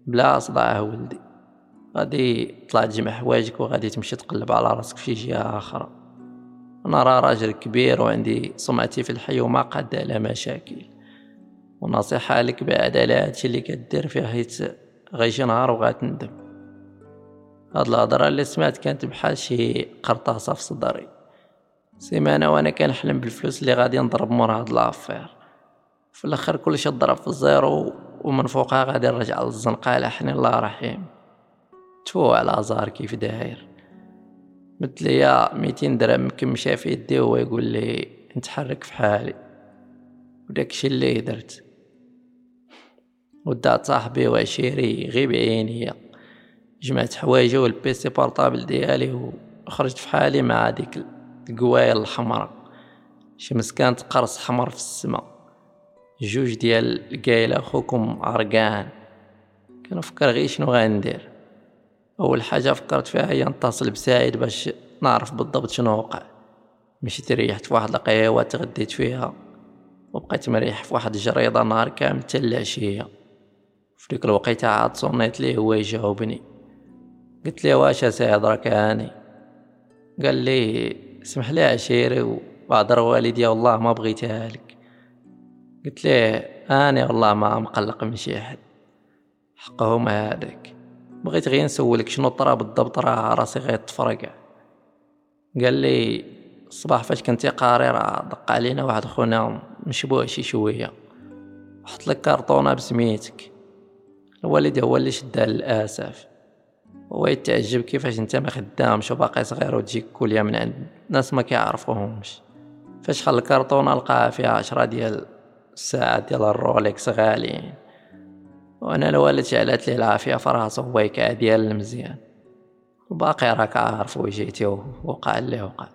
بلا صداع ولدي غادي تطلع تجمع حوايجك وغادي تمشي تقلب على راسك في جهة أخرى أنا راه راجل كبير وعندي سمعتي في الحي وما قاد على مشاكل. ونصيحة لك بعد على هادشي اللي كدير فيه حيت غيجي نهار وغتندم هاد الهضرة اللي سمعت كانت بحال شي قرطاسة في صدري. سيمانة وأنا كنحلم بالفلوس اللي غادي نضرب مور هاد l'affaire. في الآخر كلشي ضرب في ال zéro ومن فوقها غادي نرجع للزنقة على حنين الله رحيم
تفو على زهر كيف داير. مد ليا ميتين درهم مكمشة في يدي وهو يقول لي نتحرك في حالي. وداكشي اللي درت. ودعت صاحبي وعشيري غير بعينيا جمعت حوايجي وال PC portable ديالي وخرجت في حالي مع ديك القوايل الحمراء. شي مسكانة قرص حمر في السما. جوج ديال القايلة خوكم عرقان كنفكر غير شنو غندير. أول حاجة فكرت فيها هي نتصل بسعيد باش نعرف بالضبط شنو وقع. مشيت ريحت في واحد القهوة تغديت فيها. وبقيت مريح في واحد الجريدة نهار كامل حتى العشيه في ديك الوقيتة عاد صونيت ليه هو يجاوبني. قلت ليه واش سعيد راك هاني قال لي سمح لي عشيري وعذر والدي والله ما بغيتها لك. قلت ليه اني والله ما مقلق من شي حد حقهم هذاك. بغيت غير نسولك شنو طرا بالضبط راه راسي غير تفرق قال لي الصباح فاش كنتي قاري راه دق علينا واحد خونا مشبوه شي شوية. حط لك كارطونة بسميتك. الوالد هو اللي شدها للأسف. هو يتعجب كيفاش انت ما خدامش وباقي صغير وتجيك كل من عند ناس ما كيعرفوهمش. فاش خل الكرتونه لقاها فيها عشرة ديال الساعات ديال الرولكس غاليين. وأنا الوالد شعلت لي العافية في راسو ويكا ديال المزيان. وباقي راك عارف وجيتي وقع اللي وقع.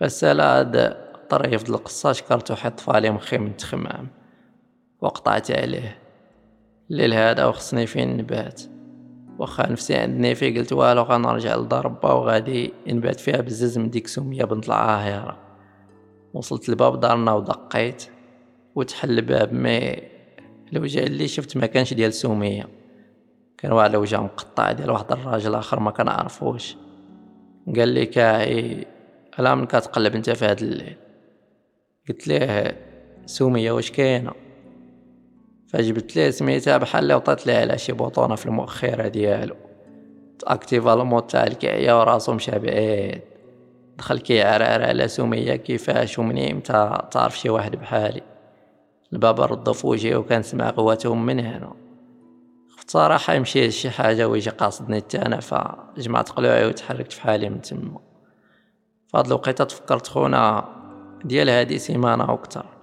فالسلا هاد الطريف د القصة شكرتو حيت طفالي مخي من تخمام. وقطعت عليه. الليل هذا وخصني فين نبات. واخا نفسي عندني في قلت والو غنرجع لدار با وغادي نبات فيها بزز من ديك سمية بنت العاهرة. وصلت لباب دارنا ودقيت وتحل الباب مي الوجه اللي شفت ما كانش ديال سومية كان واحد الوجه مقطع ديال واحد الراجل آخر ما كنعرفوش. قال لي كاعي ألا من كتقلب أنت في هاد الليل؟ قلت ليه سومية واش كاينة؟ فجبت ليه سميتها بحال وطات ليه على شي بوطونة في المؤخرة ديالو. تاكتيفا الموت تاع الكعيه وراسو مشى بعيد دخل كيعرعر على سمية كيفاش؟ ومنين إمتى؟ تعرف شي واحد بحالي. الباب رد في وجهي وكنسمع قوتهم من هنا. خفت صراحة يمشي شي حاجة ويجي قاصدني حتى أنا فجمعت قلوعي وتحركت في حالي من تما. فهاد الوقيتة تفكرت خونا ديال هادي سيمانة وكتر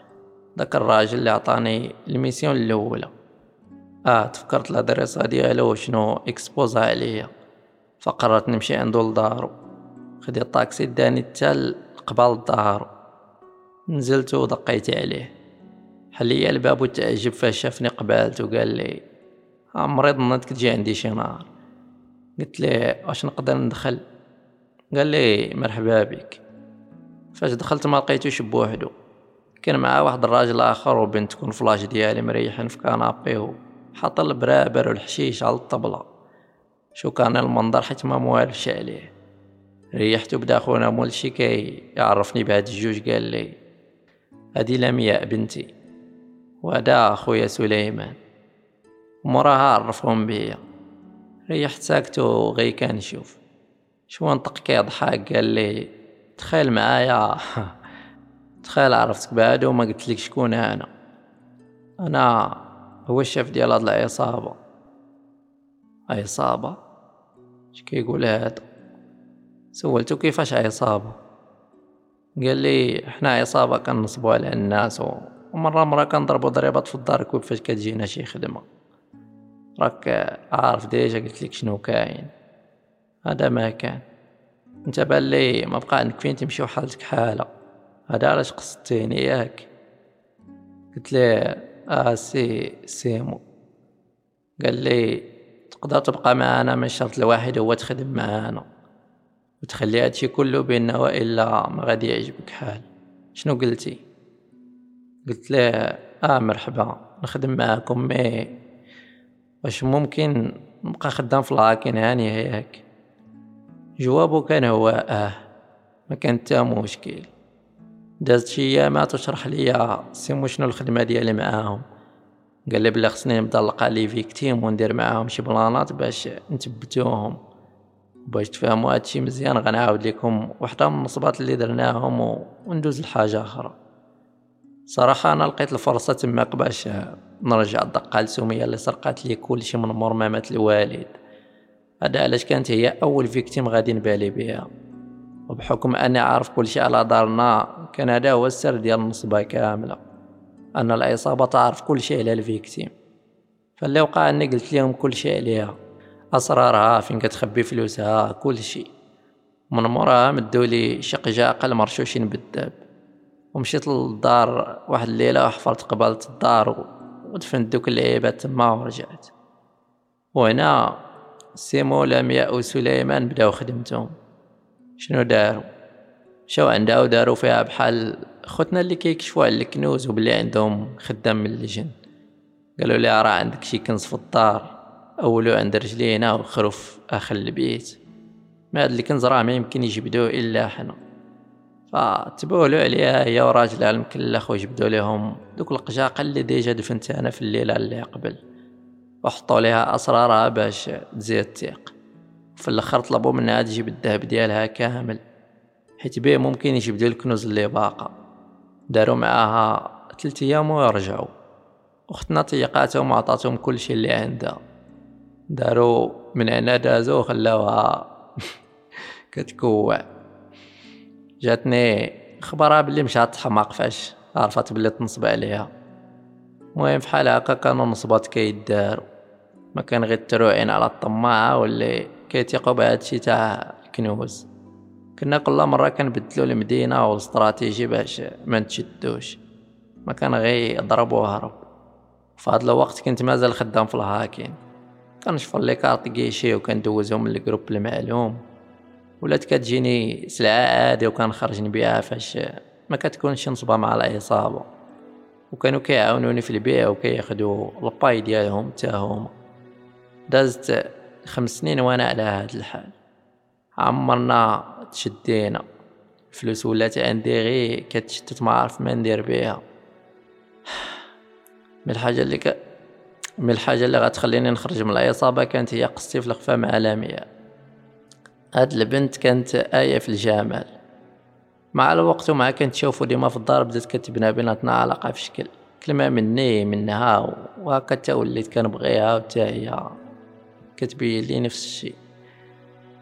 داك الراجل اللي عطاني ال mission الأولى. آه تفكرت l'adresse ديالو شنو proposa عليا. فقررت نمشي عندو لدارو خديت الطاكسي داني حتى قبال دارو. نزلت ودقيت عليه. حل ليا الباب وتعجب فاش شافني قبالت وقال لي مريض نضك تجي عندي شي نهار. قلت ليه واش نقدر ندخل؟ قال لي مرحبا بك. فاش دخلت ما لقيتوش بوحدو. كان معاه واحد الراجل آخر وبنت تكون ف l'âge ديالي مريحين في canapé حاط البرابر والحشيش على الطبلة. شوكاني المنظر حيت ما موالفش عليه. ريحت بدا خونا مولشي كي يعرفني بهاد الجوج قال لي هادي لمياء بنتي وهذا خويا سليمان ومراها عرفهم بيا. ريحت ساكت وغي كنشوف شوية نطق كيضحك قال لي تخيل معايا. [laughs] تخيل عرفتك بعد وما قلت لك شكون أنا. أنا هو الشيف ديال هاد العصابة. عصابة؟ اش كيقول هذا سولتو كيفاش عصابة؟ قال لي حنا عصابة كنصبوا على الناس ومرة مرة كنضربوا ضريبات في الدار كيفاش كتجينا شي خدمة. راك عارف déjà قلت لك شنو كاين. هذا ما كان. باين باللي ما بقى عندك فين تمشي وحالتك حالة. هذا علاش قصدتيني ياك قلت له آه سي سيمو. قال لي تقدر تبقى معانا من شرط الواحد هو تخدم معانا وتخلي هادشي كله بيننا وإلا ما غادي يعجبك حال. شنو قلتي؟ قلت له آه مرحبا نخدم معاكم mais واش ممكن نبقى خدام في ال hacking هاني هيك؟ جوابه كان هو آه. ما كان حتى مشكل. دازت شي ايامات وشرح ليا سيمو شنو الخدمة ديالي معاهم؟ قال لي بلا خصني نبدأ نلقى les victimes وندير معاهم شي بلانات باش نثبتوهم باش تفهموا هادشي مزيان غنعاود لكم وحدة من النصبات اللي درناهم وندوز لحاجة أخرى. صراحة أنا لقيت الفرصة تماك باش نرجع الدقة لسميه اللي سرقات لي كلشي من مرمامات الوالد. هذا علاش كانت هي أول victime غادي نبدا بها. وبحكم أني عارف كل شيء على دارنا كان هذا هو السر ديال النصبه كاملة أن العصابة تعرف كل شيء على ال victime. فاللي وقع أني قلت لهم كل شيء عليها أسرارها فين كتخبي فلوسها كل شيء. من موراها مدوا لي شي قجاقل مرشوشين بالداب ومشيت للدار واحد الليلة وحفرت قبالة الدار ودفنت دوك اللعيبات تما ورجعت. وهنا سيمو لمياء وسليمان بداو خدمتهم. شنو داروا؟ مشاو عندها وداروا فيها بحال خوتنا اللي كيكشفوا على الكنوز وبلي عندهم خدام من اللجن. قالوا لي راه عندك شي كنز في الدار اولو عند رجلينا واخرو في آخر البيت. ما هاد الكنز راه ما يمكن يجبدوه إلا حنا. فتبولوا عليها هي وراجلها المكلخ وجبدوا لهم دوك القجاقة اللي ديجا دفنت أنا في الليلة اللي قبل. وحطوا ليها أسرارها باش تزيد تيق في الآخر طلبوا منها تجيب الذهب ديالها كامل. حيت بيه ممكن يجبدوا الكنوز اللي باقا. داروا معاها ثلاث أيام ويرجعوا اختنا طيقاتهم وعطاتهم كل شيء اللي عندها. داروا من هنا دازو وخلاوها [laughs] كتكوع. جاتني خبرها بلي مشات تحماق فاش عرفت بلي تنصب عليها. المهم فحال هكا كانوا نصبات كيدارو. ما كان غير التروعين على الطماعة واللي كيتيقوا بهادشي تاع الكنوز كنا كل مرة كنبدلو المدينة والاستراتيجي باش ما نتشدوش. ما كان غير ضرب وهرب. في الوقت كنت مازال خدام في ال hacking. كنشفر les cartes guichet وكندوزهم من ال groupe المعلوم. ولات كتجيني سلعة عادي وكنخرج نبيعها فاش ما كتكونش نصبها مع العصابة. وكانوا كيعاونوني في البيع وكياخدو الباي ديالهم هما. دازت خمس سنين وأنا على هاد الحال. عمرنا تشدينا. الفلوس ولات عندي غير كتشتت ما عارف ما ندير بيها. من الحاجة اللي ك... من الحاجة اللي غتخليني نخرج من العصابة كانت هي قصتي في الخفا مع لامية. هاد البنت كانت آية في الجمال. مع الوقت ومع كنت تشوفو ديما في الدار بدات كتبنى بيناتنا علاقة في شكل كلمة مني منها وهكا تا وليت كنبغيها وتا هي كتبين لي نفس الشيء.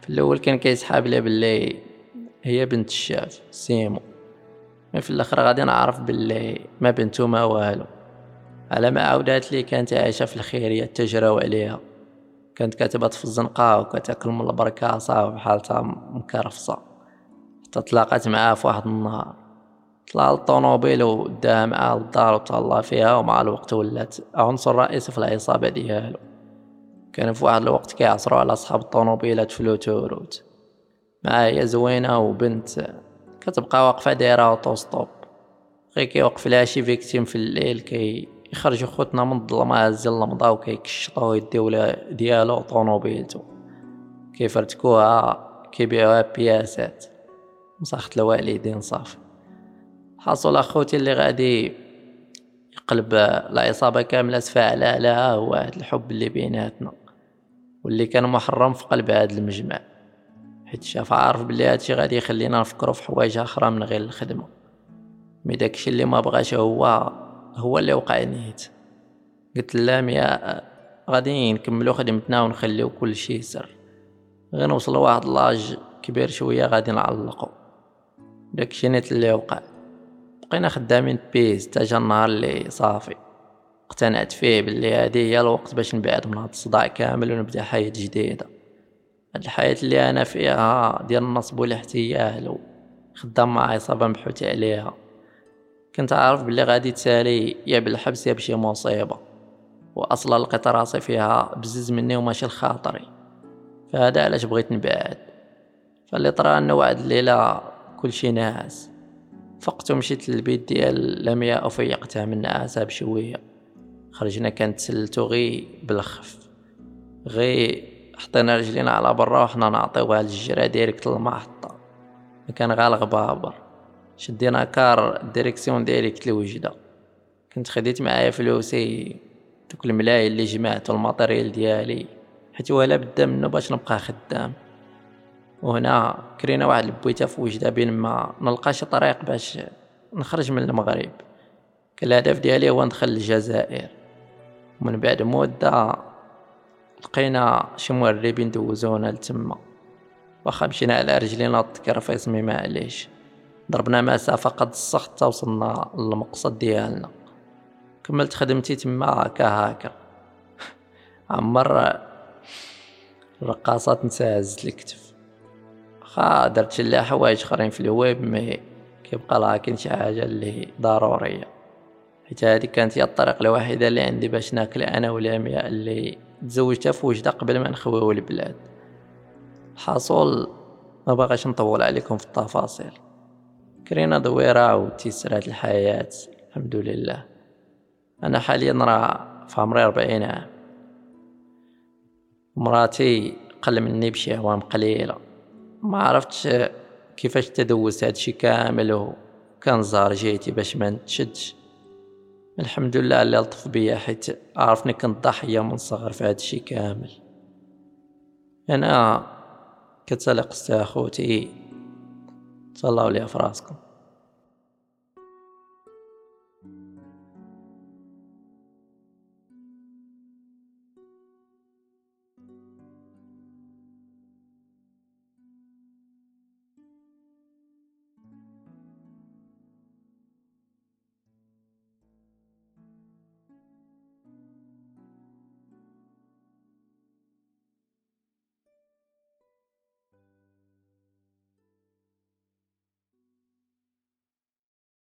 في الأول كان كيسحاب لي باللي هي بنت الشاف سيمو. مي في الأخر غادي نعرف باللي ما بنتو ما والو. على ما عاودات لي كانت عايشة في الخيرية تجراو عليها. كانت كاتبة في الزنقة وكتاكل من البركاصة وبحالتها مكرفصة. حتى تلاقات معاه في واحد النهار. طلع للطونوبيل وداها معاه للدار وتهلا فيها ومع الوقت ولات. عنصر رئيسي في العصابة ديالو. كان في واحد الوقت كيعصروا على صحاب الطونوبيلات في لوتوروت معاه هي زوينة وبنت كتبقى واقفة دايرة auto-stop غير كيوقف لها شي victime في الليل كي يخرجوا خوتنا من الظلمة هز اللمضة وكيكشطوا يديو ديالو طونوبيلتو كيفرتكوها كيبيعوها بياسات. مساخت الوالدين صافي. حصل أخوتي اللي غادي يقلب العصابة كاملة تفاعل لها هو الحب اللي بيناتنا. واللي كان محرم في قلب هاد المجمع. حيت شاف عارف بلي هادشي غادي يخلينا نفكرو في حوايج أخرى من غير الخدمة. mais داكشي اللي ما بغاش هو هو اللي وقع نيت قلت لاميا غادي نكملو خدمتنا ونخليو كل شيء سر غير نوصل لواحد l'âge كبير شوية غادي نعلقو. داكشي نيت اللي وقع. بقينا خدامين بيز تا جا النهار اللي صافي. اقتنعت فيه باللي هادي هي الوقت باش نبعد من هاد الصداع كامل ونبدأ حياة جديدة. هاد الحياة اللي أنا فيها ديال النصب والاحتيال خدام مع عصابة مبحوث عليها. كنت عارف بلي غادي تسالي يا بالحبس يا بشي مصيبة. وأصلا لقيت راسي فيها بزز مني وماشي لخاطري. فهذا علاش بغيت نبعد. فاللي طرا أنه واحد الليلة كلشي ناعس فقت ومشيت للبيت ديال لمياء وفيقتها من نعاسة بشوية. خرجنا كنتسلتو غي بالخف. غي حطينا رجلينا على برا وحنا نعطيوها للجرا ديريكت المحطة كان غالغ بابر شدينا كار الديريكسيون ديالي كنت الوجدة كنت خديت معايا فلوسي دوك الملاي اللي جمعت الماتريال ديالي. حيت ولا بدا منه باش نبقى خدام. وهنا كرينا واحد البويتة في وجدة بين ما نلقى شي طريق باش نخرج من المغرب. كان الهدف ديالي هو ندخل الجزائر ومن بعد مدة
لقينا شي مهربين دوزونا لتما. واخا مشينا على رجلينا الذكر فيسمي معليش ضربنا مسافة قد الصخ وصلنا للمقصد ديالنا. كملت خدمتي تما هكا هكا. [laughs] عمر الرقاصات نسازت الكتف. خا درت شي حوايج اخرين في الويب مي كيبقى لها كاين شي حاجة اللي ضرورية. حيت هذه كانت هي الطريقة الوحيدة اللي عندي باش ناكل أنا ولامية اللي تزوجتها في وجدة قبل ما نخويو البلاد. الحاصل ما بغاش نطول عليكم في التفاصيل. كرينا دويرة وتيسرات الحياة الحمد لله. أنا حاليا راه في عمري أربعين عام. مراتي قل مني بشي عوام قليلة. ما عرفتش كيفاش تدوز هادشي كامل وكان زار جيتي باش ما نتشدش. الحمد لله اللي لطف بيا حيت عرفني كنت ضحية من صغر في هادشي كامل. أنا كتسالي قصتي أخوتي. تهلاو ليا فراسكم